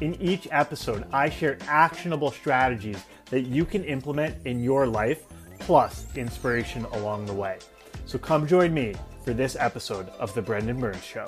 In each episode, I share actionable strategies that you can implement in your life, plus inspiration along the way. So come join me for this episode of The Brendan Burns Show.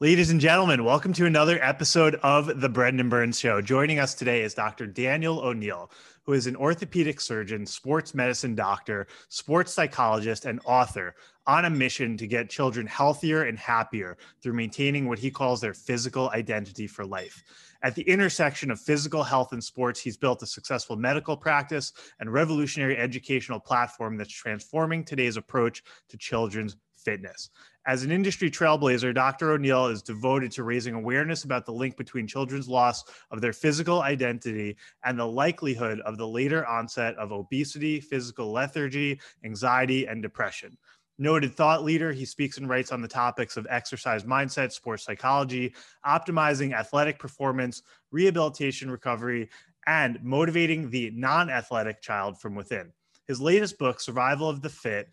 Ladies and gentlemen, welcome to another episode of The Brendan Burns Show. Joining us today is Dr. Daniel O'Neill, who is an orthopedic surgeon, sports medicine doctor, sports psychologist, and author on a mission to get children healthier and happier through maintaining what he calls their physical identity for life. At the intersection of physical health and sports, he's built a successful medical practice and revolutionary educational platform that's transforming today's approach to children's fitness. As an industry trailblazer, Dr. O'Neill is devoted to raising awareness about the link between children's loss of their physical identity and the likelihood of the later onset of obesity, physical lethargy, anxiety, and depression. Noted thought leader, he speaks and writes on the topics of exercise mindset, sports psychology, optimizing athletic performance, rehabilitation recovery, and motivating the non athletic child from within. His latest book, Survival of the Fit,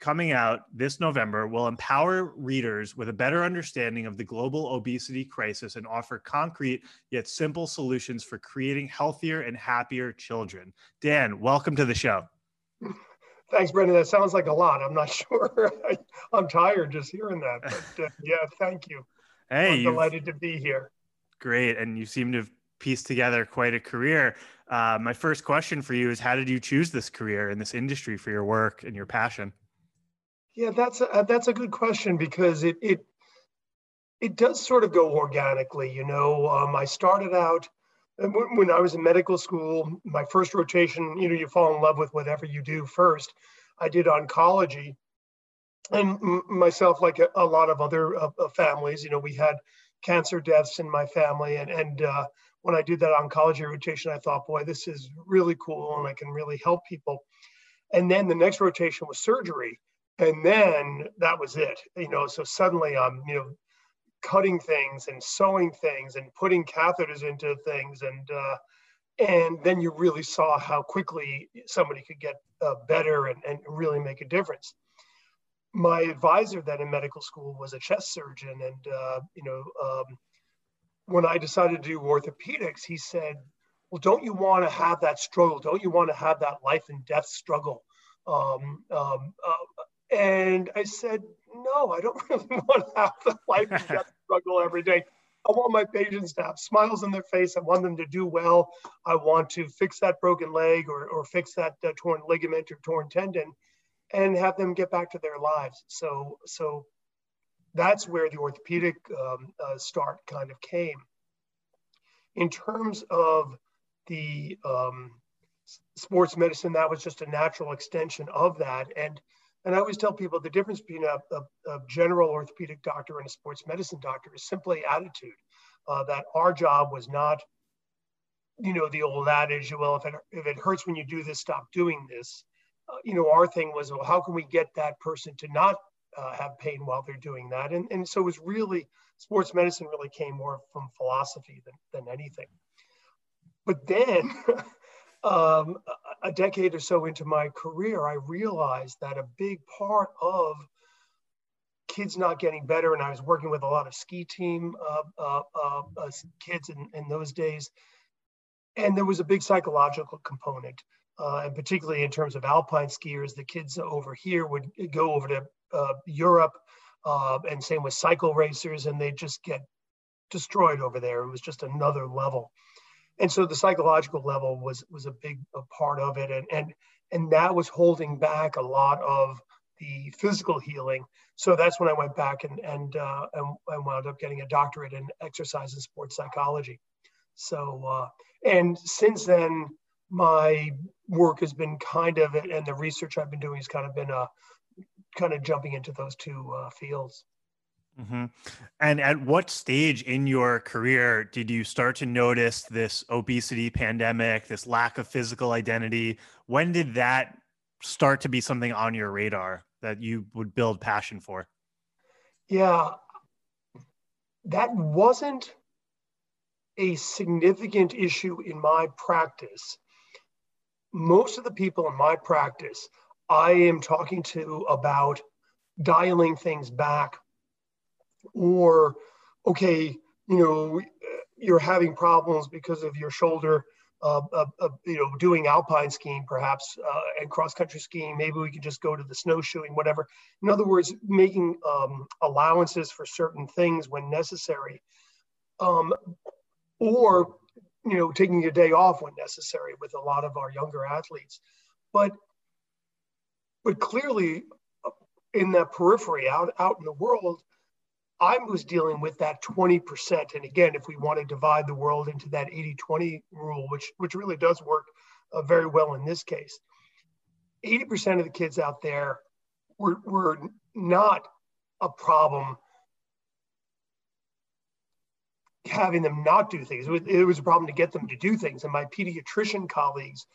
coming out this November, will empower readers with a better understanding of the global obesity crisis and offer concrete yet simple solutions for creating healthier and happier children. Dan, welcome to the show. Thanks, Brendan. That sounds like a lot. I'm not sure. I, am tired just hearing that. But uh, yeah, thank you. Hey, I'm delighted to be here. Great. And you seem to have pieced together quite a career. Uh, my first question for you is How did you choose this career in this industry for your work and your passion? Yeah, that's a, that's a good question because it, it, it does sort of go organically. You know, um, I started out when I was in medical school, my first rotation, you know, you fall in love with whatever you do first. I did oncology. And myself, like a, a lot of other uh, uh, families, you know, we had cancer deaths in my family. And, and uh, when I did that oncology rotation, I thought, boy, this is really cool and I can really help people. And then the next rotation was surgery. And then that was it, you know, so suddenly I'm, you know, cutting things and sewing things and putting catheters into things. And uh, and then you really saw how quickly somebody could get uh, better and, and really make a difference. My advisor then in medical school was a chest surgeon. And uh, you know um, when i decided to do orthopedics he said well don't you want to have that struggle? Don't you want to have that life and death struggle? Um, um, uh, and i said no, I don't really want to have the life and death struggle every day. I want my patients to have smiles on their face. I want them to do well. I want to fix that broken leg or, or fix that uh, torn ligament or torn tendon and have them get back to their lives. So, so that's where the orthopedic um, uh, start kind of came. In terms of the um, sports medicine, that was just a natural extension of that. And and I always tell people the difference between a, a, a general orthopedic doctor and a sports medicine doctor is simply attitude. Uh, that our job was not, you know, the old adage, well, if it, if it hurts when you do this, stop doing this. Uh, you know, our thing was, well, how can we get that person to not uh, have pain while they're doing that? And, and so it was really, sports medicine really came more from philosophy than, than anything. But then um, a decade or so into my career, I realized that a big part of kids not getting better, and I was working with a lot of ski team uh, uh, uh, uh, kids in, in, those days, and there was a big psychological component, uh, and particularly in terms of alpine skiers, the kids over here would go over to uh, Europe, and same with cycle racers, and they just get destroyed over there. It was just another level and so the psychological level was was a big a part of it. And and and that was holding back a lot of the physical healing. So that's when i went back and and uh, and, and wound up getting a doctorate in exercise and sports psychology. So uh, and since then my work has been kind of and the research i've been doing has kind of been uh kind of jumping into those two uh, fields Mm-hmm. And at what stage in your career did you start to notice this obesity pandemic, this lack of physical identity? When did that start to be something on your radar that you would build passion for? Yeah, that wasn't a significant issue in my practice. Most of the people in my practice, I am talking to about dialing things back or, okay, you know, you're having problems because of your shoulder, uh, uh, uh, you know, doing alpine skiing perhaps uh, and cross country skiing. Maybe we could just go to the snowshoeing, whatever. In other words, making um, allowances for certain things when necessary. Um, or you know taking a day off when necessary with a lot of our younger athletes but but clearly uh, in that periphery out out in the world i was dealing with that 20% and again if we want to divide the world into that 80-20 rule which which really does work uh, very well in this case 80% of the kids out there were, were not a problem having them not do things. It was, it was, a problem to get them to do things. And my pediatrician colleagues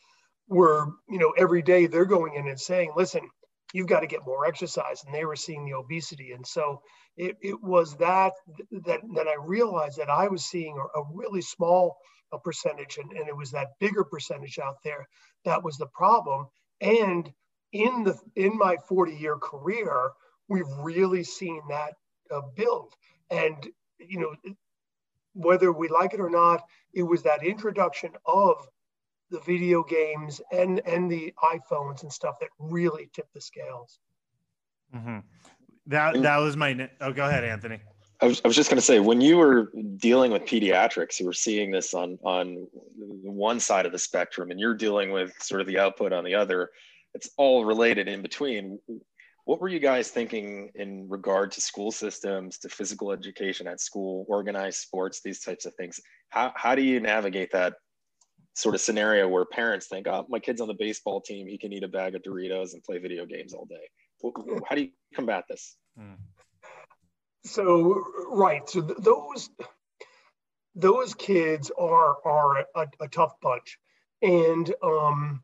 were, you know, every day they're going in and saying, listen, you've got to get more exercise. And they were seeing the obesity. And so it, it was that, that, that I realized that I was seeing a, really small a percentage and, and it was that bigger percentage out there that was the problem. And in the in my 40 year career, we've really seen that uh, build. And you know, whether we like it or not, it was that introduction of the video games and and the iPhones and stuff that really tipped the scales. Mm-hmm. That that was my. Oh, go ahead, Anthony. I was, I was just going to say when you were dealing with pediatrics, you were seeing this on on one side of the spectrum, and you're dealing with sort of the output on the other. It's all related in between. What were you guys thinking in regard to school systems, to physical education at school, organized sports, these types of things? How, how do you navigate that sort of scenario where parents think, oh, my kid's on the baseball team, he can eat a bag of Doritos and play video games all day? How do you combat this? Hmm. So, right. So th- those those kids are are a, a tough bunch, and um,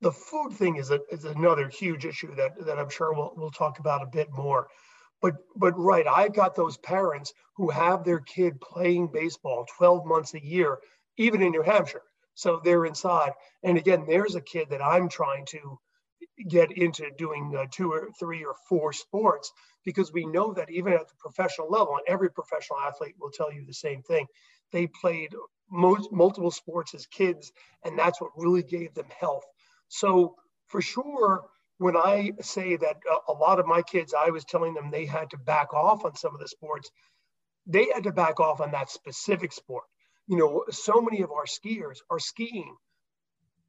the food thing is, a, is another huge issue that, that I'm sure we'll, we'll talk about a bit more. But, but right, I've got those parents who have their kid playing baseball 12 months a year, even in New Hampshire. So they're inside. And again, there's a kid that I'm trying to get into doing uh, two or three or four sports because we know that even at the professional level, and every professional athlete will tell you the same thing, they played most, multiple sports as kids, and that's what really gave them health. So for sure, when I say that a lot of my kids, I was telling them they had to back off on some of the sports, they had to back off on that specific sport. You know, so many of our skiers are skiing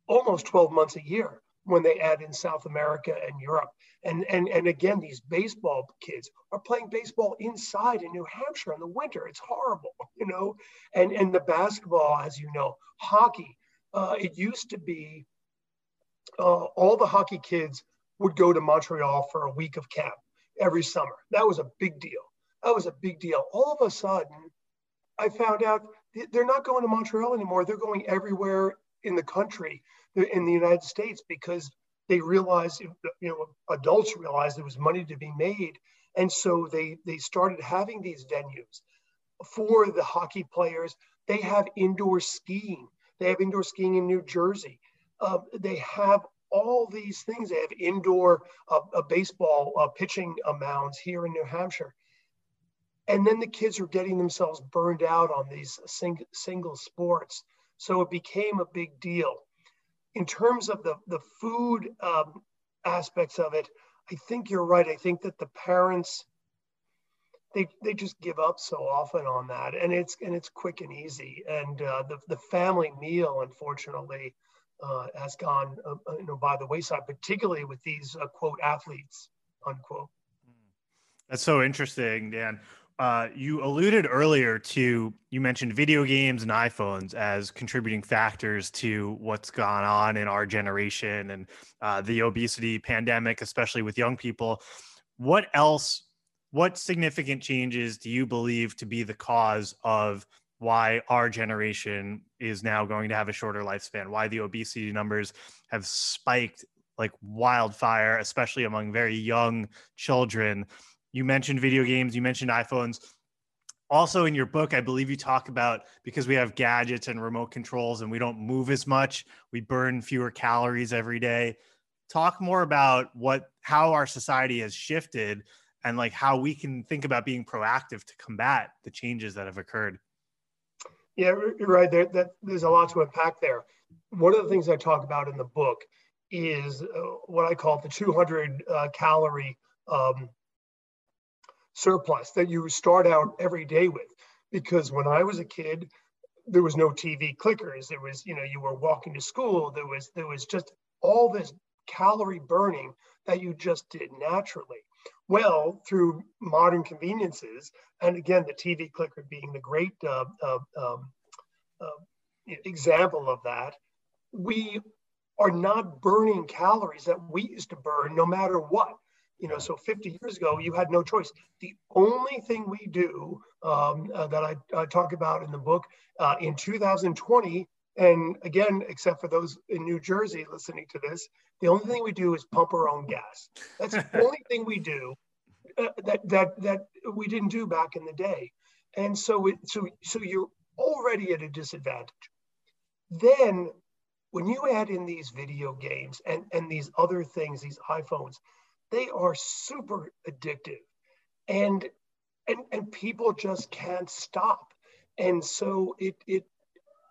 almost 12 months a year when they add in South America and Europe. And, and, and again, these baseball kids are playing baseball inside in New Hampshire in the winter. It's horrible, you know. And, and the basketball, as you know, hockey, uh, it used to be uh, all the hockey kids would go to Montreal for a week of camp every summer. That was a big deal. That was a big deal. All of a sudden, I found out they're not going to Montreal anymore. They're going everywhere in the country, in the United States, because they realized, you know, adults realized there was money to be made. And so they, they started having these venues for the hockey players. They have indoor skiing. They have indoor skiing in New Jersey uh, they have all these things. They have indoor uh, uh, baseball uh, pitching mounds here in New Hampshire. And then the kids are getting themselves burned out on these sing- single sports. So it became a big deal. In terms of the, the food um, aspects of it, I think you're right. I think that the parents, they, they just give up so often on that and it's and it's quick and easy and uh, the, the family meal unfortunately uh, has gone uh, uh, you know by the wayside, particularly with these uh, quote athletes unquote. That's so interesting, Dan. Uh, you alluded earlier to you mentioned video games and iPhones as contributing factors to what's gone on in our generation and uh, the obesity pandemic, especially with young people. What else what significant changes do you believe to be the cause of why our generation is now going to have a shorter lifespan, why the obesity numbers have spiked like wildfire, especially among very young children. You mentioned video games, you mentioned iPhones. Also, in your book, I believe you talk about because we have gadgets and remote controls and we don't move as much, we burn fewer calories every day. Talk more about what how our society has shifted and like how we can think about being proactive to combat the changes that have occurred. Yeah, you're right. There, that, there's a lot to unpack there. One of the things I talk about in the book is uh, what I call the 200 uh, calorie um, surplus that you start out every day with. Because when I was a kid, there was no TV clickers. There was, you know, you were walking to school. There was, there was just all this calorie burning that you just did naturally. Well, through modern conveniences, and again, the TV clicker being the great uh, uh, um, uh, example of that, we are not burning calories that we used to burn no matter what. You know, so 50 years ago, you had no choice. The only thing we do um, uh, that I, I, talk about in the book uh, in 2020, and again, except for those in New Jersey listening to this, the only thing we do is pump our own gas. That's the only thing we do uh, that that that we didn't do back in the day. And so it, so so you're already at a disadvantage. Then when you add in these video games and, and these other things, these iPhones, they are super addictive. And and and people just can't stop. And so it it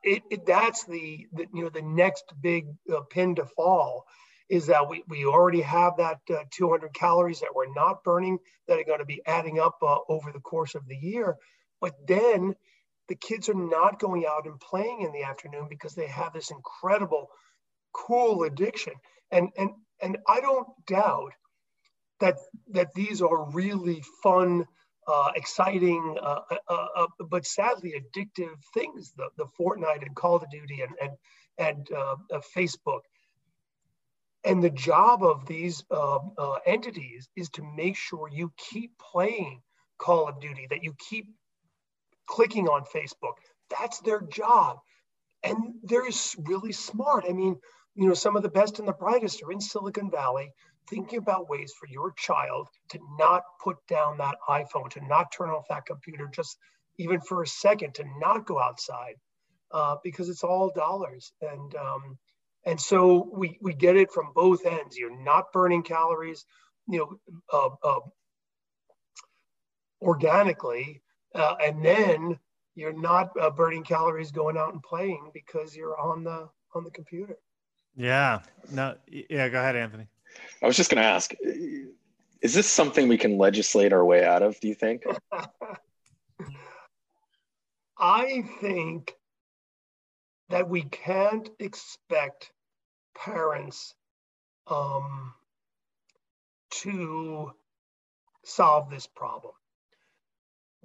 it, it that's the, the you know the next big uh, pin to fall is that we, we already have that uh, 200 calories that we're not burning that are going to be adding up uh, over the course of the year. But then the kids are not going out and playing in the afternoon because they have this incredible cool addiction and and and i don't doubt that that these are really fun uh, exciting uh, uh, uh, uh but sadly addictive things the, the fortnite and call of duty and and and uh, facebook and the job of these entities is to make sure you keep playing call of duty that you keep clicking on Facebook. That's their job. And they're really smart. I mean, you know, some of the best and the brightest are in Silicon Valley thinking about ways for your child to not put down that iPhone, to not turn off that computer just even for a second, to not go outside uh, because it's all dollars. And um, and so we we get it from both ends. You're not burning calories, you know, uh, uh, organically, uh, and then you're not uh, burning calories going out and playing because you're on the on the computer. Yeah. No. Yeah. Go ahead, Anthony. I was just going to ask: Is this something we can legislate our way out of? Do you think? I think that we can't expect parents um, to solve this problem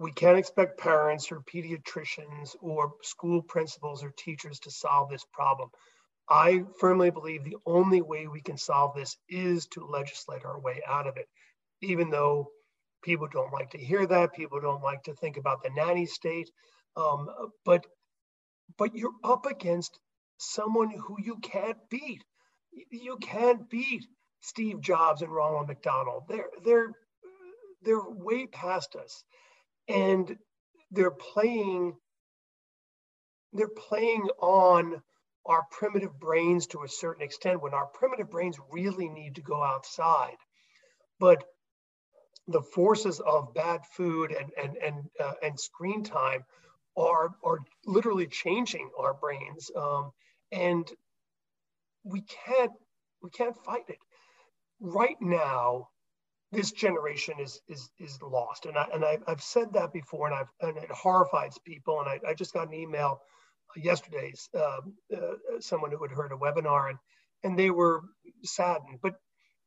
we can't expect parents or pediatricians or school principals or teachers to solve this problem. I firmly believe the only way we can solve this is to legislate our way out of it, even though people don't like to hear that. People don't like to think about the nanny state. Um, but but you're up against someone who you can't beat. You can't beat Steve Jobs and Ronald McDonald. They're they're they're way past us and they're playing they're playing on our primitive brains to a certain extent when our primitive brains really need to go outside but the forces of bad food and and and, uh, and screen time are are literally changing our brains um, and we can't we can't fight it right now this generation is is is lost. And I and I, have said that before, and I've and it horrifies people. And I, I just got an email yesterday, uh, uh, someone who had heard a webinar, and and they were saddened. But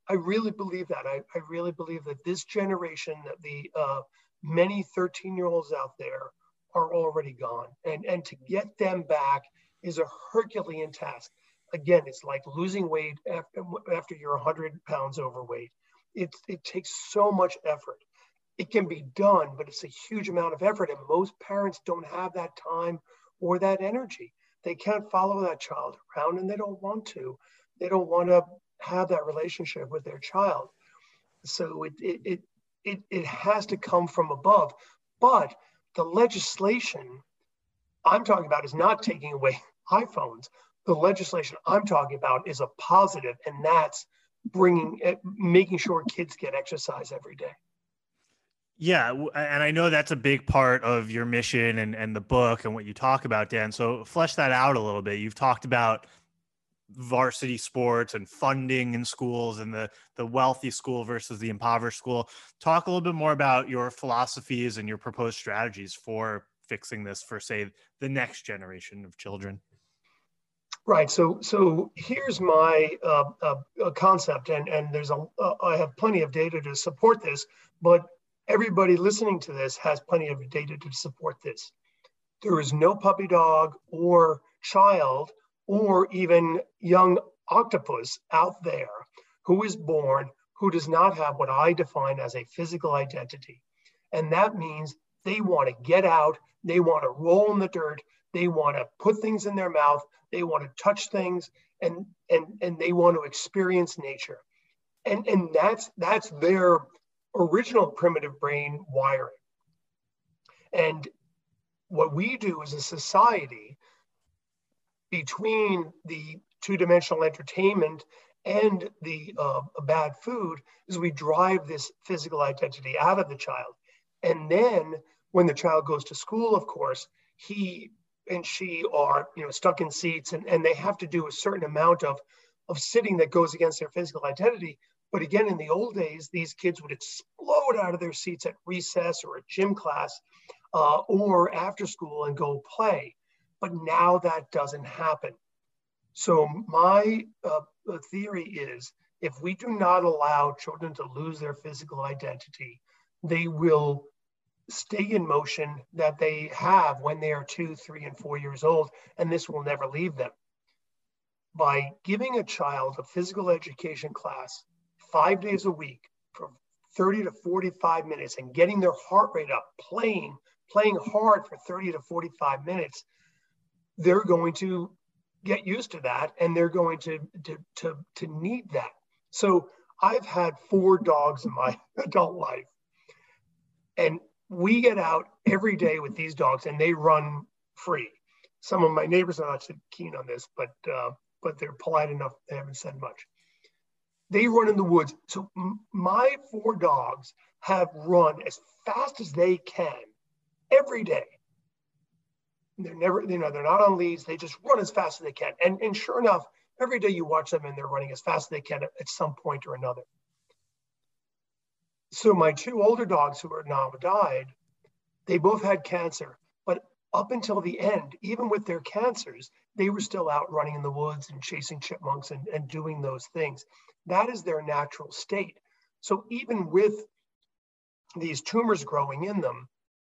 I really believe that. I, I really believe that this generation, that the uh, many 13 year olds out there are already gone, and and to get them back is a Herculean task. Again, it's like losing weight after, after you're 100 pounds overweight it, it takes so much effort. it can be done, but it's a huge amount of effort. And most parents don't have that time or that energy. They can't follow that child around and they don't want to. They don't want to have that relationship with their child. So it, it, it, it, it has to come from above. But the legislation I'm talking about is not taking away iPhones. The legislation I'm talking about is a positive, and that's bringing, eh, making sure kids get exercise every day. Yeah, and I know that's a big part of your mission and and the book and what you talk about, Dan. So flesh that out a little bit. You've talked about varsity sports and funding in schools and the the wealthy school versus the impoverished school. Talk a little bit more about your philosophies and your proposed strategies for fixing this for say the next generation of children. Right. So, so here's my uh, uh, concept, and and there's a uh, I have plenty of data to support this, but everybody listening to this has plenty of data to support this. There is no puppy dog or child or even young octopus out there who is born who does not have what I define as a physical identity. And that means they want to get out, they want to roll in the dirt, they want to put things in their mouth, they want to touch things, and and and they want to experience nature. And and that's that's their original primitive brain wiring. And what we do as a society between the two-dimensional entertainment and the uh, bad food is we drive this physical identity out of the child. And then when the child goes to school, of course, he and she are you know stuck in seats and, and they have to do a certain amount of of sitting that goes against their physical identity but again, in the old days, these kids would explode out of their seats at recess or at gym class uh, or after school and go play. But now that doesn't happen. So, my uh, theory is if we do not allow children to lose their physical identity, they will stay in motion that they have when they are two, three, and four years old, and this will never leave them. By giving a child a physical education class five days a week for 30 to 45 minutes and getting their heart rate up, playing, playing hard for 30 to 45 minutes, they're going to get used to that and they're going to, to, to, to need that. So I've had four dogs in my adult life. And we get out every day with these dogs and they run free. Some of my neighbors are not so keen on this, but uh, but they're polite enough. They haven't said much. They run in the woods. So my four dogs have run as fast as they can every day. They're never, you know, they're not on leads. They just run as fast as they can. And, and sure enough, every day you watch them and they're running as fast as they can at, at some point or another. So my two older dogs who are now died, they both had cancer. But up until the end, even with their cancers, they were still out running in the woods and chasing chipmunks and, and doing those things. That is their natural state. So even with these tumors growing in them,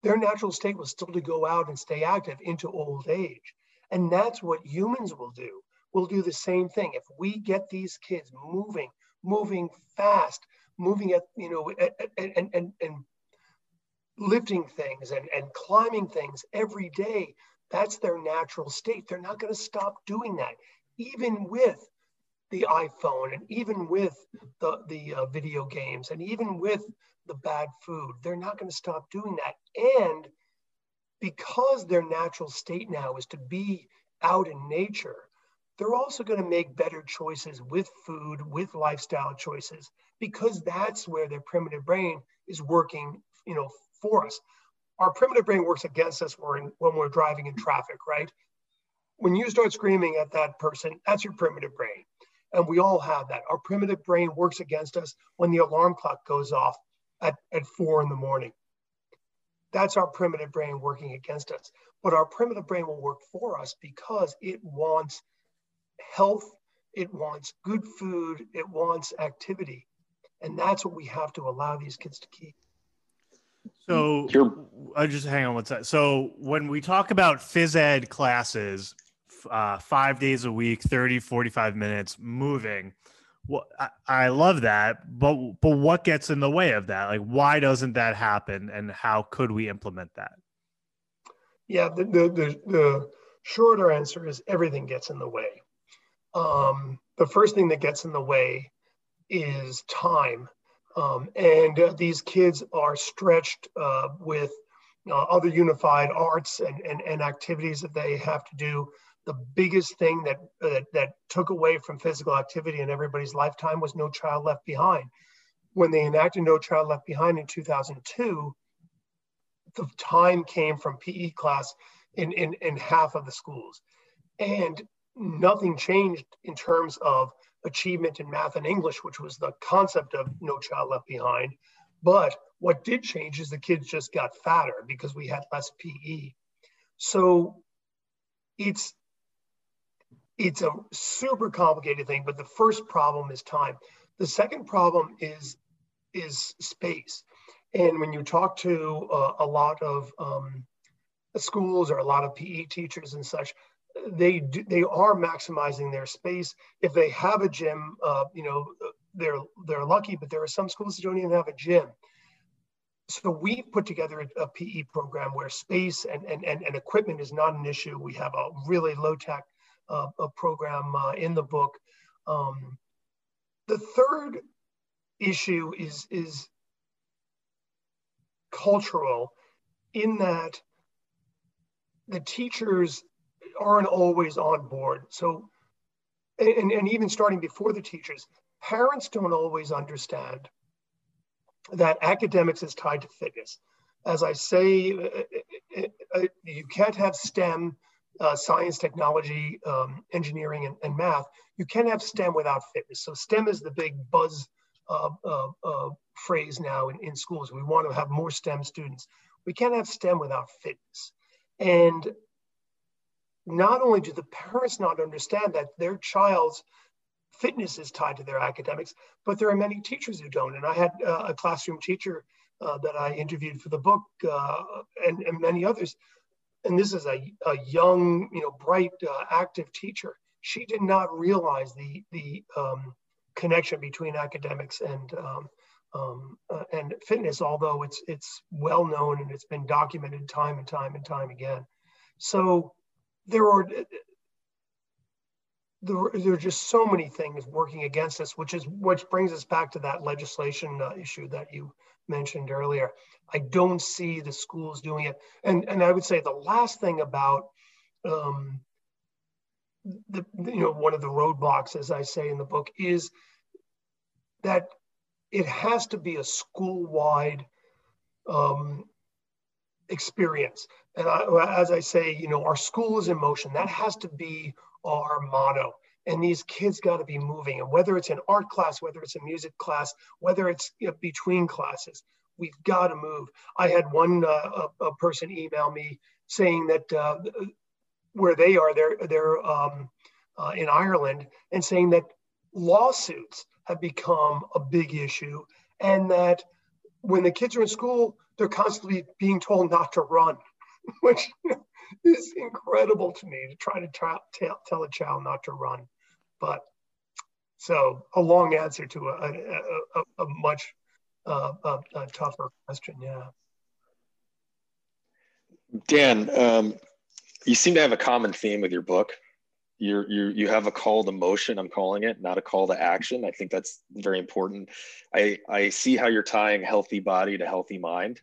their natural state was still to go out and stay active into old age. And that's what humans will do. We'll do the same thing. If we get these kids moving, moving fast, moving at, you know, and, and, and lifting things and, and climbing things every day, that's their natural state. They're not going to stop doing that, even with the iPhone and even with the, the uh, video games and even with the bad food. They're not going to stop doing that. And because their natural state now is to be out in nature, they're also going to make better choices with food, with lifestyle choices, because that's where their primitive brain is working, you know, for us. Our primitive brain works against us when we're driving in traffic, right? When you start screaming at that person, that's your primitive brain. And we all have that. Our primitive brain works against us when the alarm clock goes off at, at four in the morning. That's our primitive brain working against us. But our primitive brain will work for us because it wants health, it wants good food, it wants activity. And that's what we have to allow these kids to keep. So I just hang on one second. So when we talk about phys ed classes, uh, five days a week, 30, 45 minutes moving, Well, I, I love that, but but what gets in the way of that? Like, why doesn't that happen, and how could we implement that? Yeah, the the the, the shorter answer is everything gets in the way. Um, the first thing that gets in the way is time, um, and uh, these kids are stretched uh, with uh, other unified arts and, and and activities that they have to do the biggest thing that, that, that took away from physical activity in everybody's lifetime was No Child Left Behind. When they enacted No Child Left Behind in 2002, the time came from PE class in, in, in half of the schools. And nothing changed in terms of achievement in math and English, which was the concept of No Child Left Behind. But what did change is the kids just got fatter because we had less PE. So it's it's a super complicated thing, but the first problem is time. The second problem is is space. And when you talk to uh, a lot of um, schools or a lot of PE teachers and such, they do, they are maximizing their space. If they have a gym, uh, you know, they're they're lucky. But there are some schools that don't even have a gym. So we put together a, a PE program where space and, and, and, and equipment is not an issue. We have a really low tech uh, program uh, in the book. Um, the third issue is is cultural, in that the teachers aren't always on board. So, and, and even starting before the teachers, parents don't always understand that academics is tied to fitness. As I say, uh, uh, uh, you can't have STEM uh, science, technology, um, engineering, and, and, math, you can't have STEM without fitness. So STEM is the big buzz uh, uh, phrase now in, in schools. We want to have more STEM students. We can't have STEM without fitness. And not only do the parents not understand that their child's fitness is tied to their academics, but there are many teachers who don't. And I had uh, a classroom teacher uh, that I interviewed for the book uh, and, and, many others and this is a, a young, you know, bright, uh, active teacher. She did not realize the the um, connection between academics and um, um, uh, and fitness, although it's it's well known and it's been documented time and time and time again. So there are there, there are just so many things working against us, which is which brings us back to that legislation uh, issue that you mentioned earlier. I don't see the schools doing it. And, and I would say the last thing about um, the, you know, one of the roadblocks, as I say in the book, is that it has to be a school-wide um, experience. And I, as I say, you know, our school is in motion. That has to be our motto. And these kids got to be moving. And whether it's an art class, whether it's a music class, whether it's you know, between classes, we've got to move. I had one uh, a, a, person email me saying that uh, where they are, they're they're um, uh, in Ireland, and saying that lawsuits have become a big issue, and that when the kids are in school, they're constantly being told not to run, which is incredible to me to try to tra- tell, tell a child not to run. But so a long answer to a, a, a, a much uh, a, tougher question. Yeah. Dan, um, you seem to have a common theme with your book. You're, you you have a call to motion. I'm calling it, not a call to action. I think that's very important. I I see how you're tying healthy body to healthy mind.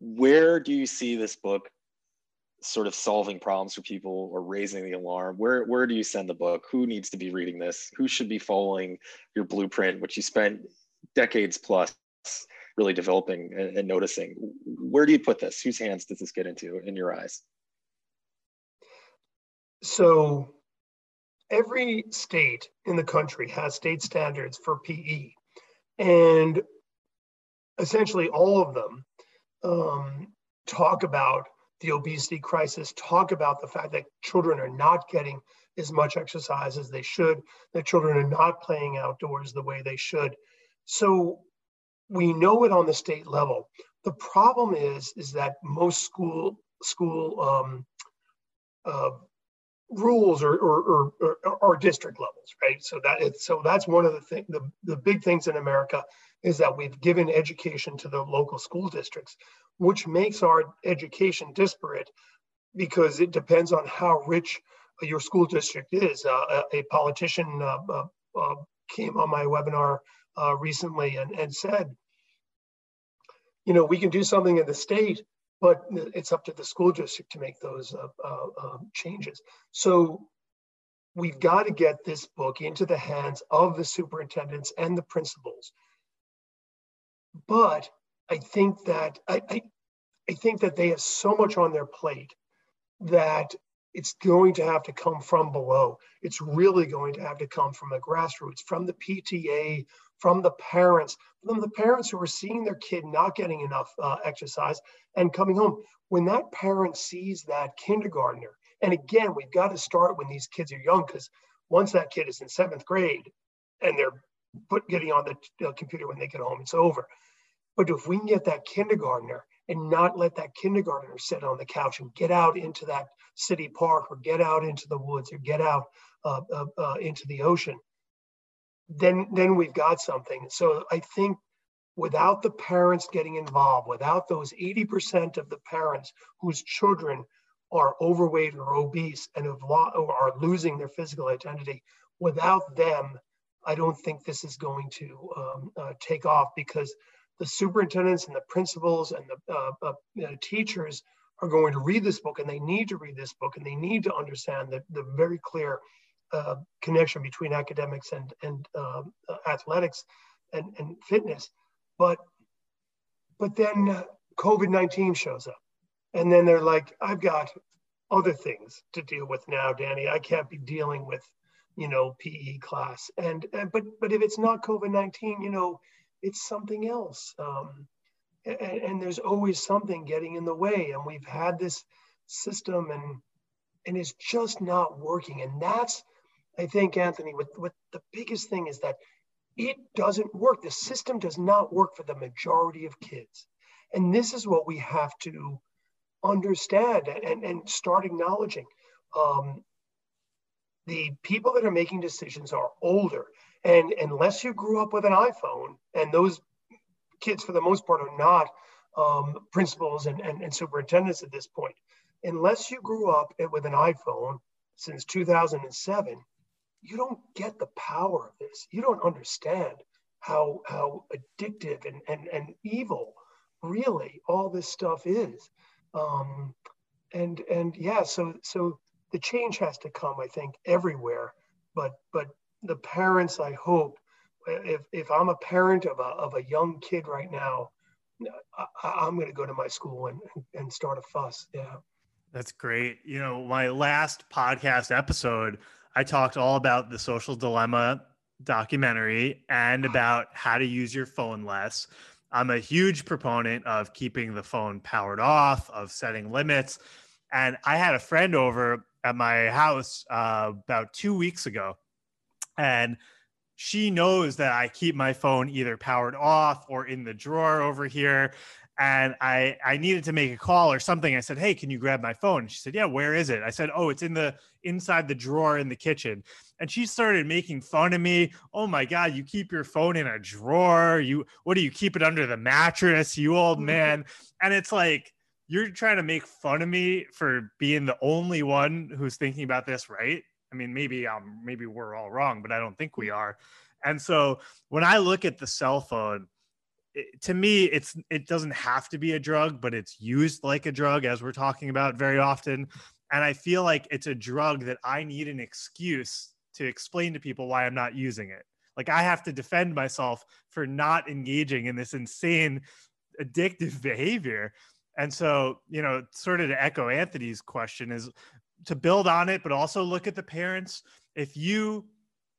Where do you see this book sort of solving problems for people or raising the alarm where where do you send the book who needs to be reading this who should be following your blueprint which you spent decades plus really developing and, and noticing where do you put this whose hands does this get into in your eyes so every state in the country has state standards for pe and essentially all of them um, talk about the obesity crisis, talk about the fact that children are not getting as much exercise as they should, that children are not playing outdoors the way they should. So we know it on the state level. The problem is, is that most school school um, uh, rules or, or, or, or, district levels, right? So that it's, so that's one of the thing, the, the big things in America is that we've given education to the local school districts, which makes our education disparate because it depends on how rich your school district is. Uh, a, politician uh, uh, uh, came on my webinar uh, recently and, and said, you know, we can do something in the state, but it's up to the school district to make those um, changes. So we've got to get this book into the hands of the superintendents and the principals. But I think that I, I, I think that they have so much on their plate that it's going to have to come from below. It's really going to have to come from the grassroots, from the PTA, from the parents, from the parents who are seeing their kid not getting enough uh, exercise and coming home. When that parent sees that kindergartner, and again, we've got to start when these kids are young because once that kid is in seventh grade and they're put getting on the computer when they get home, it's over. But if we can get that kindergartner and not let that kindergartner sit on the couch and get out into that city park or get out into the woods or get out uh, uh, uh, into the ocean, then then we've got something. So I think without the parents getting involved, without those 80% of the parents whose children are overweight or obese and have lo- or are losing their physical identity, without them, I don't think this is going to um, uh, take off because the superintendents and the principals and the uh, uh, you know, teachers are going to read this book and they need to read this book and they need to understand the, the very clear uh, connection between academics and, and um, uh, athletics and, and fitness. But, but then uh, COVID-19 shows up and then they're like, I've got other things to deal with now, Danny. I can't be dealing with, you know, PE class. And, and but, but if it's not COVID-19, you know, it's something else. Um, and, and, there's always something getting in the way. And we've had this system and and it's just not working. And that's, I think, Anthony, what, what the biggest thing is that it doesn't work. The system does not work for the majority of kids. And this is what we have to understand and, and start acknowledging. Um, the people that are making decisions are older and unless you grew up with an iPhone, and those kids for the most part are not um, principals and, and, and superintendents at this point, unless you grew up with an iPhone since 2007, you don't get the power of this. You don't understand how how addictive and, and, and evil really all this stuff is. Um, and and yeah, so so the change has to come, I think, everywhere. But but the parents, I hope, if, if I'm a parent of a, of a young kid right now, I, am going to go to my school and, and start a fuss. Yeah. That's great. You know, my last podcast episode, I talked all about the social dilemma documentary and about how to use your phone less. I'm a huge proponent of keeping the phone powered off, of setting limits. And I had a friend over at my house uh, about two weeks ago and she knows that I keep my phone either powered off or in the drawer over here. And I I needed to make a call or something. I said, "Hey, can you grab my phone?" She said, "Yeah, where is it?" I said, "Oh, it's in the inside the drawer in the kitchen." And she started making fun of me. "Oh my god, you keep your phone in a drawer? You what do you keep it under the mattress, you old man?" and it's like you're trying to make fun of me for being the only one who's thinking about this, right? I mean, maybe um, maybe we're all wrong, but I don't think we are. And so when I look at the cell phone, it, to me, it's it doesn't have to be a drug, but it's used like a drug, as we're talking about very often. And I feel like it's a drug that I need an excuse to explain to people why I'm not using it. Like I have to defend myself for not engaging in this insane addictive behavior. And so, you know, sort of to echo Anthony's question is to build on it, but also look at the parents. If you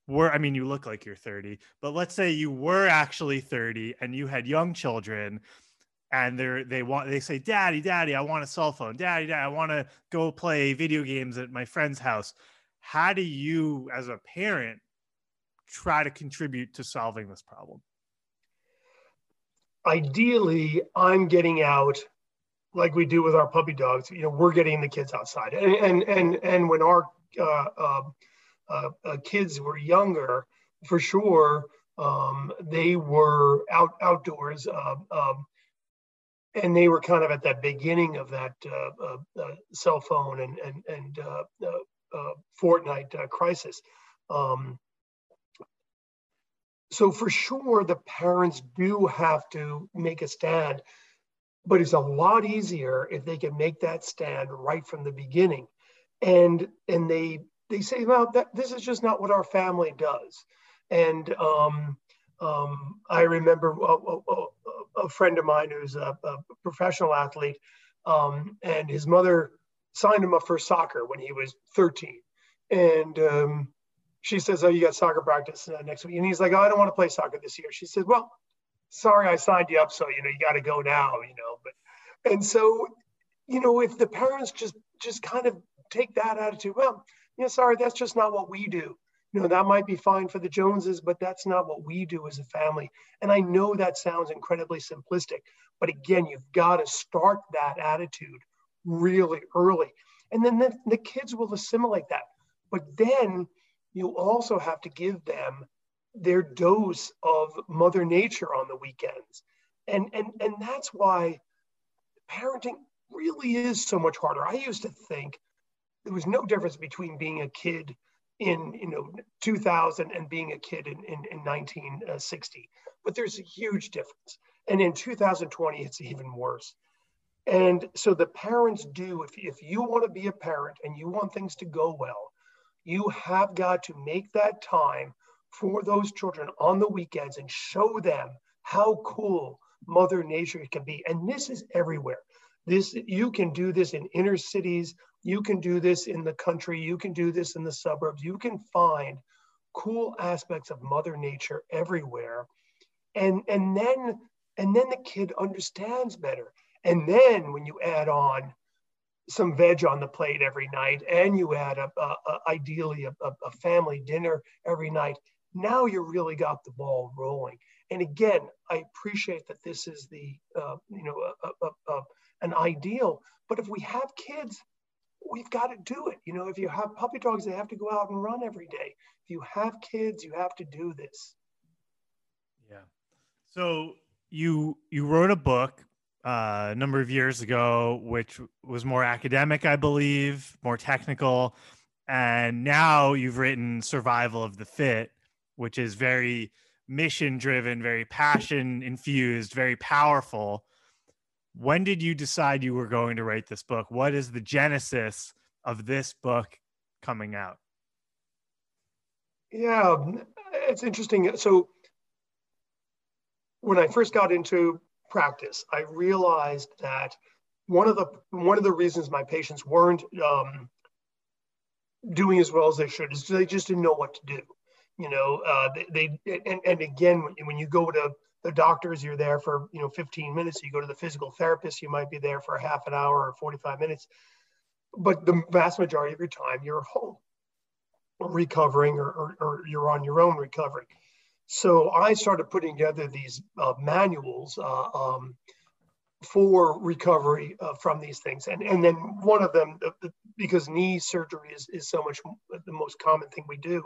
were, I mean, you look like you're 30, but let's say you were actually 30 and you had young children and they're they want they say daddy daddy i want a cell phone. Daddy daddy i want to go play video games at my friend's house. How do you as a parent try to contribute to solving this problem? Ideally i'm getting out like we do with our puppy dogs, you know, we're getting the kids outside. And and and, and when our uh, um, uh, uh, kids were younger, for sure, um, they were out outdoors, uh, um, and they were kind of at that beginning of that uh, uh, cell phone and and and Fortnite crisis. Um, so for sure, the parents do have to make a stand, but it's a lot easier if they can make that stand right from the beginning, and and they they say, well, that, this is just not what our family does. And um, um, I remember a, a, a, friend of mine who's a, a professional athlete, um, and his mother signed him up for soccer when he was 13. And um, she says, "Oh, you got soccer practice uh, next week," and he's like, "Oh, I don't want to play soccer this year." She said, "Well, sorry, I signed you up, so you know you got to go now, you know." But and so, you know, if the parents just just kind of take that attitude, well, yeah, sorry, that's just not what we do. You know, that might be fine for the Joneses, but that's not what we do as a family. And I know that sounds incredibly simplistic, but again, you've got to start that attitude really early. And then the, the kids will assimilate that. But then you also have to give them their dose of mother nature on the weekends. And, and, and that's why parenting really is so much harder. I used to think there was no difference between being a kid in you know 2000 and being a kid in, in, in 1960 but there's a huge difference and in 2020 it's even worse and so the parents do if, if you want to be a parent and you want things to go well you have got to make that time for those children on the weekends and show them how cool mother nature can be. And this is everywhere. This you can do this in inner cities. You can do this in the country. You can do this in the suburbs. You can find cool aspects of mother nature everywhere. And and then and then the kid understands better. And then when you add on some veg on the plate every night and you add up ideally a, a, family dinner every night now you really got the ball rolling and again i appreciate that this is the uh, you know a, an ideal but if we have kids we've got to do it. You know, if you have puppy dogs, they have to go out and run every day. If you have kids, you have to do this. Yeah. So you you wrote a book uh, a number of years ago, which was more academic, I believe, more technical, and now you've written Survival of the Fit, which is very mission driven, very passion infused, very powerful when did you decide you were going to write this book? What is the genesis of this book coming out? Yeah, it's interesting. So when I first got into practice, I realized that one of the one of the reasons my patients weren't um, doing as well as they should is they just didn't know what to do. You know, uh, they, they and, and again when you go to the doctors, you're there for, you know, 15 minutes. You go to the physical therapist, you might be there for a half an hour or 45 minutes. But the vast majority of your time, you're home recovering or, or, or you're on your own recovering. So I started putting together these uh, manuals uh, um, for recovery uh, from these things. And, and then one of them, because knee surgery is, is so much the most common thing we do,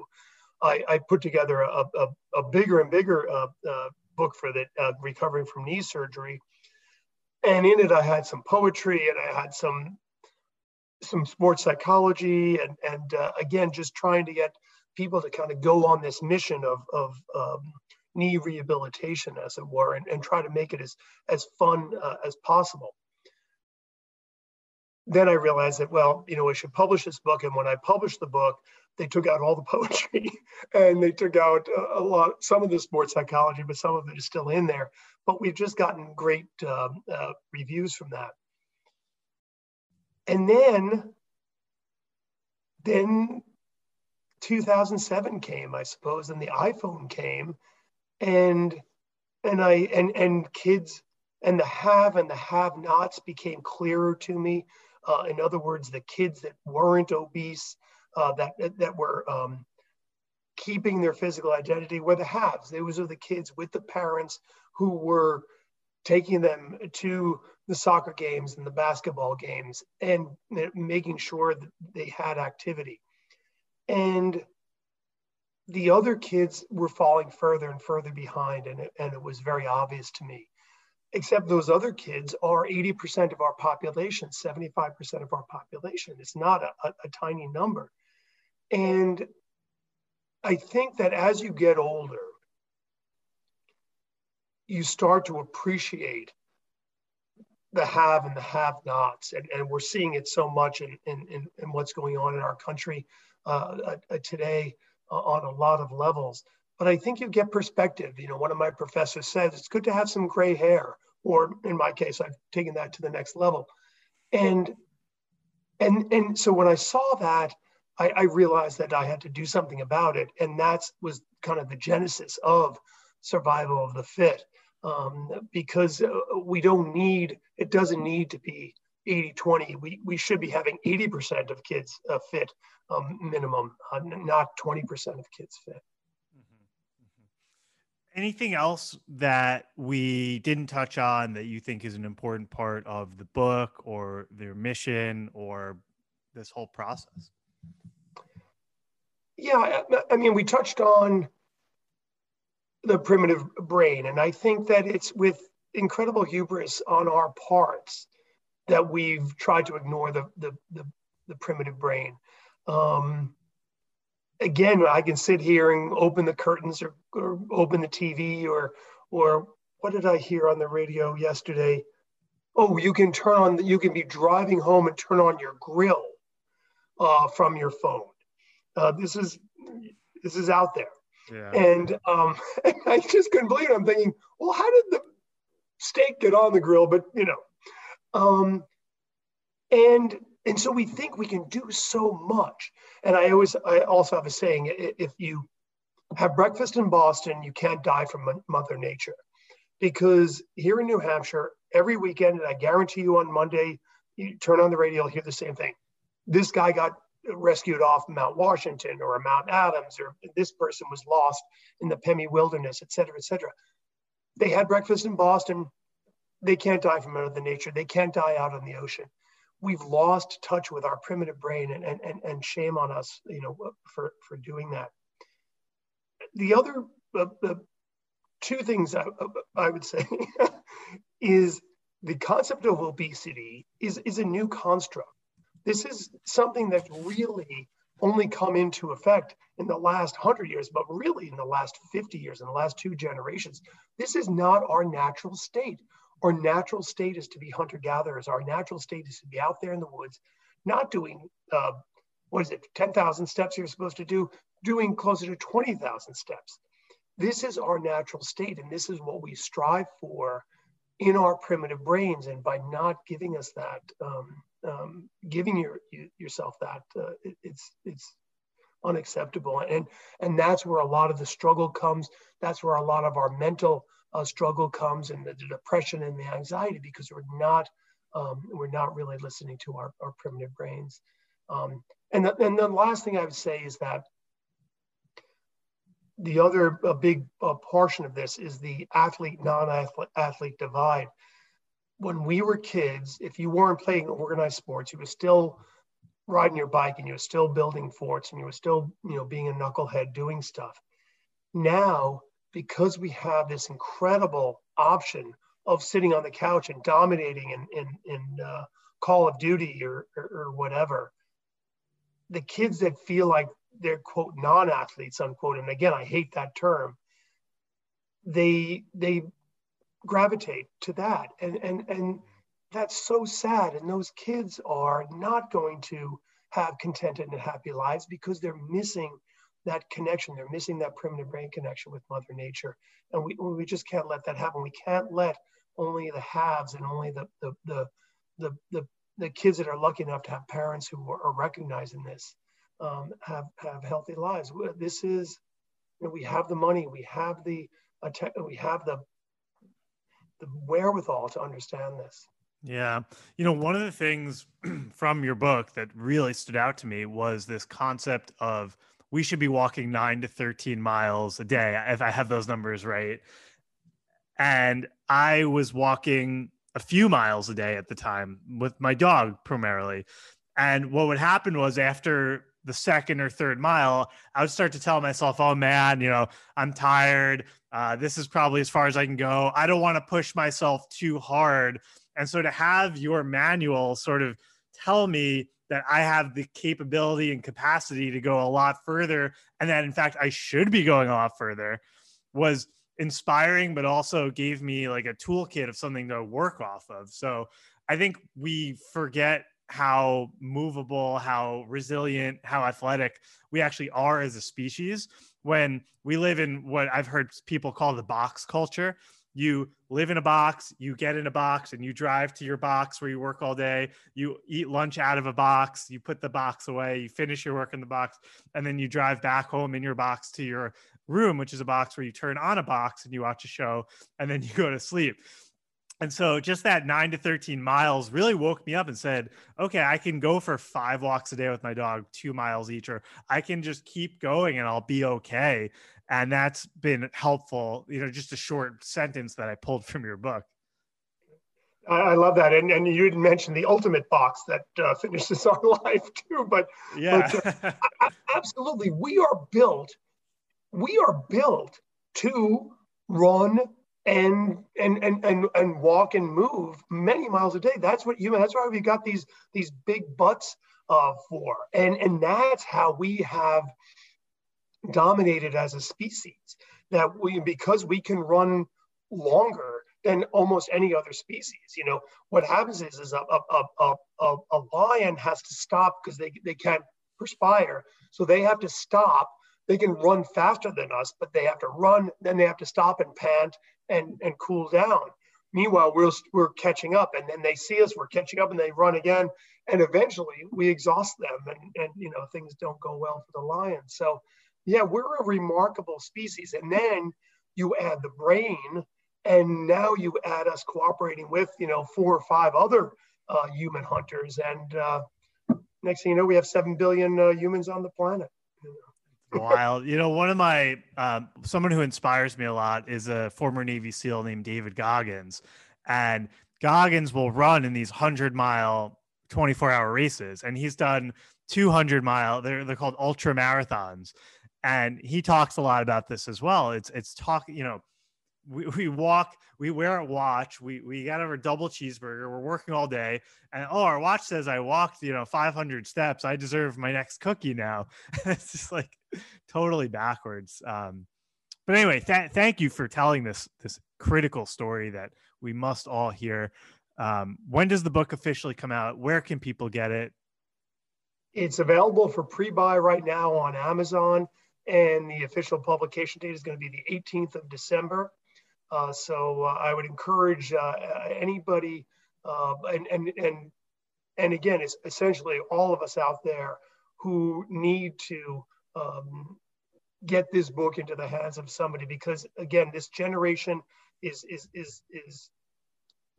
I, I put together a, a, a, bigger and bigger uh, uh, book for the uh, recovering from knee surgery. And in it, I had some poetry and I had some some sports psychology and and uh, again just trying to get people to kind of go on this mission of of um, knee rehabilitation, as it were, and, and try to make it as as fun uh, as possible. Then I realized that well, you know, I should publish this book, and when I published the book, they took out all the poetry and they took out a, a, lot, some of the sports psychology, but some of it is still in there. But we've just gotten great uh, uh, reviews from that. And then, then 2007 came, I suppose, and the iPhone came, and and I and and kids and the have and the have-nots became clearer to me. Uh, in other words, the kids that weren't obese uh, that that were um, keeping their physical identity were the haves. Those are the kids with the parents who were taking them to the soccer games and the basketball games and making sure that they had activity. And the other kids were falling further and further behind, and it, and it was very obvious to me. Except those other kids are 80% of our population, 75% of our population. It's not a, a, a tiny number. And I think that as you get older, you start to appreciate the have and the have nots. And, and we're seeing it so much in, in, in, what's going on in our country uh, uh, today uh, on a lot of levels. But I think you get perspective. You know, one of my professors says it's good to have some gray hair, or in my case, I've taken that to the next level. And and and so when I saw that, I, I realized that I had to do something about it, and that was kind of the genesis of survival of the fit um, because uh, we don't need, it doesn't need to be 80 20. We, we should be having 80% of kids uh, fit um, minimum, uh, not 20% of kids fit. Mm-hmm. Mm-hmm. Anything else that we didn't touch on that you think is an important part of the book or their mission or this whole process? Yeah, I, mean, we touched on the primitive brain. And I think that it's with incredible hubris on our parts that we've tried to ignore the, the, the, the primitive brain. Um, again, I can sit here and open the curtains or, or open the TV or, or what did I hear on the radio yesterday? Oh, you can turn on, you can be driving home and turn on your grill uh, from your phone. Uh, this is, this is out there. Yeah. And um, I just couldn't believe it. I'm thinking, well, how did the steak get on the grill? But you know, um, and and so we think we can do so much. And I always, I also have a saying: if you have breakfast in Boston, you can't die from Mother Nature, because here in New Hampshire, every weekend, and I guarantee you on Monday, you turn on the radio, hear the same thing. This guy got rescued off Mount Washington or Mount Adams, or this person was lost in the Pemi Wilderness, et cetera, et cetera. They had breakfast in Boston. They can't die from Mother Nature. They can't die out on the ocean. We've lost touch with our primitive brain, and, and, and shame on us, you know, for, for doing that. The other uh, uh, two things I, I would say is the concept of obesity is, is a new construct this is something that's really only come into effect in the last 100 years, but really in the last 50 years, in the last two generations. This is not our natural state. Our natural state is to be hunter gatherers. Our natural state is to be out there in the woods, not doing, uh, what is it, 10,000 steps you're supposed to do, doing closer to 20,000 steps. This is our natural state, and this is what we strive for in our primitive brains. And by not giving us that, um, um, giving your, yourself that uh, it, it's it's unacceptable. And and that's where a lot of the struggle comes. That's where a lot of our mental uh, struggle comes and the, the, depression and the anxiety because we're not um, we're not really listening to our, our primitive brains. Um, and, the, and the last thing i would say is that the other big portion of this is the athlete non athlete athlete divide when we were kids, if you weren't playing organized sports, you were still riding your bike and you were still building forts and you were still, you know, being a knucklehead doing stuff. Now, because we have this incredible option of sitting on the couch and dominating in, in, in uh, Call of Duty or, or, or whatever, the kids that feel like they're quote non-athletes unquote, and again, I hate that term, they they gravitate to that. And and and that's so sad. And those kids are not going to have contented and happy lives because they're missing that connection. They're missing that primitive brain connection with mother nature. And we, we just can't let that happen. We can't let only the haves and only the the the the, the, the kids that are lucky enough to have parents who are, recognizing this um, have have healthy lives. This is you know, we have the money. We have the we have the the wherewithal to understand this. Yeah. You know, one of the things from your book that really stood out to me was this concept of we should be walking nine to 13 miles a day, if I have those numbers right. And I was walking a few miles a day at the time with my dog primarily. And what would happen was after the second or third mile, I would start to tell myself, oh man, you know, I'm tired. Uh, this is probably as far as I can go. I don't want to push myself too hard. And so to have your manual sort of tell me that I have the capability and capacity to go a lot further, and that in fact I should be going a lot further, was inspiring, but also gave me like a toolkit of something to work off of. So I think we forget how movable, how resilient, how athletic we actually are as a species when we live in what I've heard people call the box culture. You live in a box, you get in a box, and you drive to your box where you work all day. You eat lunch out of a box, you put the box away, you finish your work in the box, and then you drive back home in your box to your room, which is a box where you turn on a box and you watch a show, and then you go to sleep. And so just that nine to 13 miles really woke me up and said, okay, I can go for five walks a day with my dog, two miles each, or I can just keep going and I'll be okay. And that's been helpful, you know, just a short sentence that I pulled from your book. I love that. And, and you didn't mention the ultimate box that uh, finishes our life too, but, yeah, but, uh, absolutely. We are built, we are built to run and and and and and walk and move many miles a day. That's what you. That's why we got these these big butts uh, for, and and that's how we have dominated as a species. That we because we can run longer than almost any other species. You know what happens is is a a a a, a lion has to stop because they they can't perspire, so they have to stop they can run faster than us, but they have to run, then they have to stop and pant, and, and cool down. Meanwhile, we're, we're catching up and then they see us, we're catching up and they run again. And eventually we exhaust them and, and you know, things don't go well for the lion. So yeah, we're a remarkable species. And then you add the brain and now you add us cooperating with, you know, four or five other uh, human hunters. And uh, next thing you know, we have 7 billion uh, humans on the planet wild. You know, one of my um, someone who inspires me a lot is a former Navy SEAL named David Goggins, and Goggins will run in these hundred mile, twenty four hour races, and he's done two hundred mile. They're they're called ultra marathons, and he talks a lot about this as well. It's it's talk. You know, we, we walk, we wear a watch, we we got our double cheeseburger, we're working all day, and oh, our watch says I walked, you know, 500 steps. I deserve my next cookie now. it's just like totally backwards. Um, but anyway, th- thank you for telling this this critical story that we must all hear. Um, when does the book officially come out? Where can people get it? It's available for pre-buy right now on Amazon, and the official publication date is going to be the 18th of December. Uh, so uh, I would encourage uh, anybody, uh, and, and, and, and again, it's essentially all of us out there who need to um, get this book into the hands of somebody because again, this generation is, is, is, is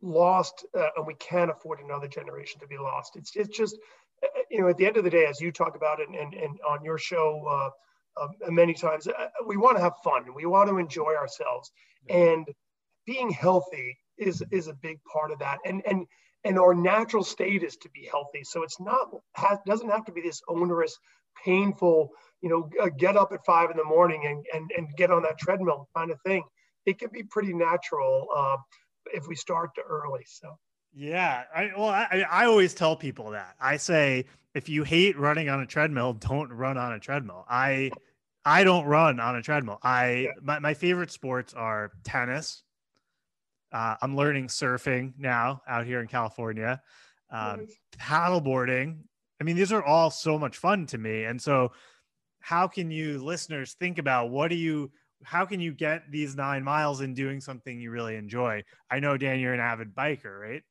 lost uh, and we can't afford another generation to be lost. It's, it's just, you know, at the end of the day, as you talk about it and, and on your show, uh, many times we want to have fun. We want to enjoy ourselves. And being healthy is is a big part of that. And and and our natural state is to be healthy. So it's not has, doesn't have to be this onerous painful you know uh, get up at five in the morning and and, and get on that treadmill kind of thing it can be pretty natural uh, if we start early so yeah i well I, I always tell people that i say if you hate running on a treadmill don't run on a treadmill i I don't run on a treadmill. I yeah. my, my favorite sports are tennis. Uh, I'm learning surfing now out here in California. Um, nice. Paddleboarding. I mean, these are all so much fun to me. And so, how can you listeners think about what do you? How can you get these nine miles in doing something you really enjoy? I know Dan, you're an avid biker, right?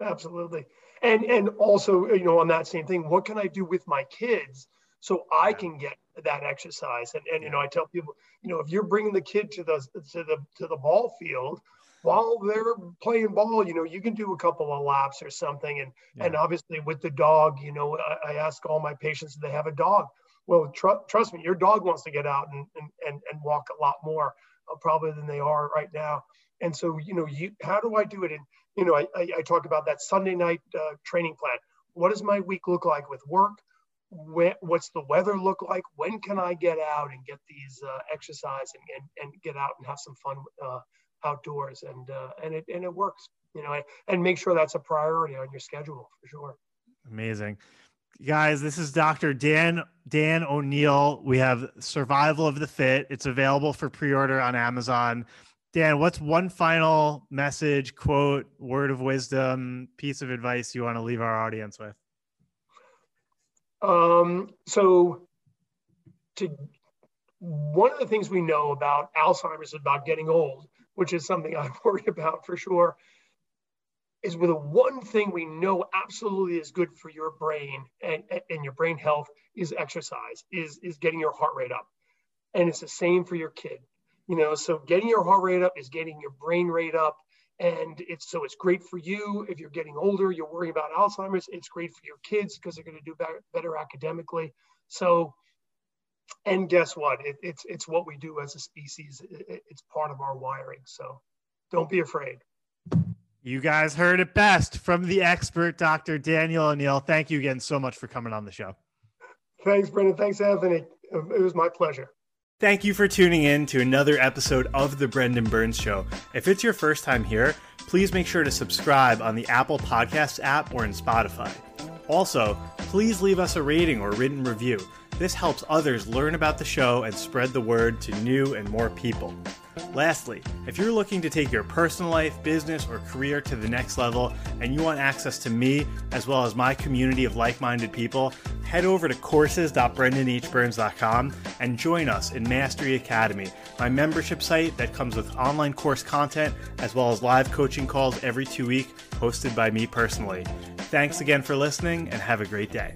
Absolutely. And and also, you know, on that same thing, what can I do with my kids so I can get that exercise. And, and you know, I tell people, you know, if you're bringing the kid to the to the to the ball field while they're playing ball, you know, you can do a couple of laps or something. And yeah. and obviously with the dog, you know, I, I ask all my patients if they have a dog. Well, tr- trust me, your dog wants to get out and and and, and walk a lot more uh, probably than they are right now. And so, you know, you how do I do it? And you know, I, I, I talk about that Sunday night uh, training plan. What does my week look like with work, When, what's the weather look like? When can I get out and get these uh, exercise and, and, and get out and have some fun uh, outdoors? And uh, and it and it works, you know. And make sure that's a priority on your schedule for sure. Amazing, guys. This is Dr. Dan Dan O'Neill. We have Survival of the Fit. It's available for pre-order on Amazon. Dan, what's one final message, quote, word of wisdom, piece of advice you want to leave our audience with? Um, so, to one of the things we know about Alzheimer's is about getting old, which is something I worry about for sure, is with the one thing we know absolutely is good for your brain and, and your brain health is exercise, is, is getting your heart rate up. And it's the same for your kid. You know, so getting your heart rate up is getting your brain rate up. And it's so it's great for you if you're getting older, you're worrying about Alzheimer's. It's great for your kids because they're going to do better, better academically. So, and guess what? It, it's it's what we do as a species. It, it's part of our wiring. So, don't be afraid. You guys heard it best from the expert, Dr. Daniel O'Neill. Thank you again so much for coming on the show. Thanks, Brendan. Thanks, Anthony. It was my pleasure. Thank you for tuning in to another episode of The Brendan Burns Show. If it's your first time here, please make sure to subscribe on the Apple Podcasts app or in Spotify. Also, please leave us a rating or written review. This helps others learn about the show and spread the word to new and more people. Lastly, if you're looking to take your personal life, business, or career to the next level and you want access to me as well as my community of like minded people, head over to courses.brendanhburns.com and join us in Mastery Academy, my membership site that comes with online course content as well as live coaching calls every two weeks hosted by me personally. Thanks again for listening and have a great day.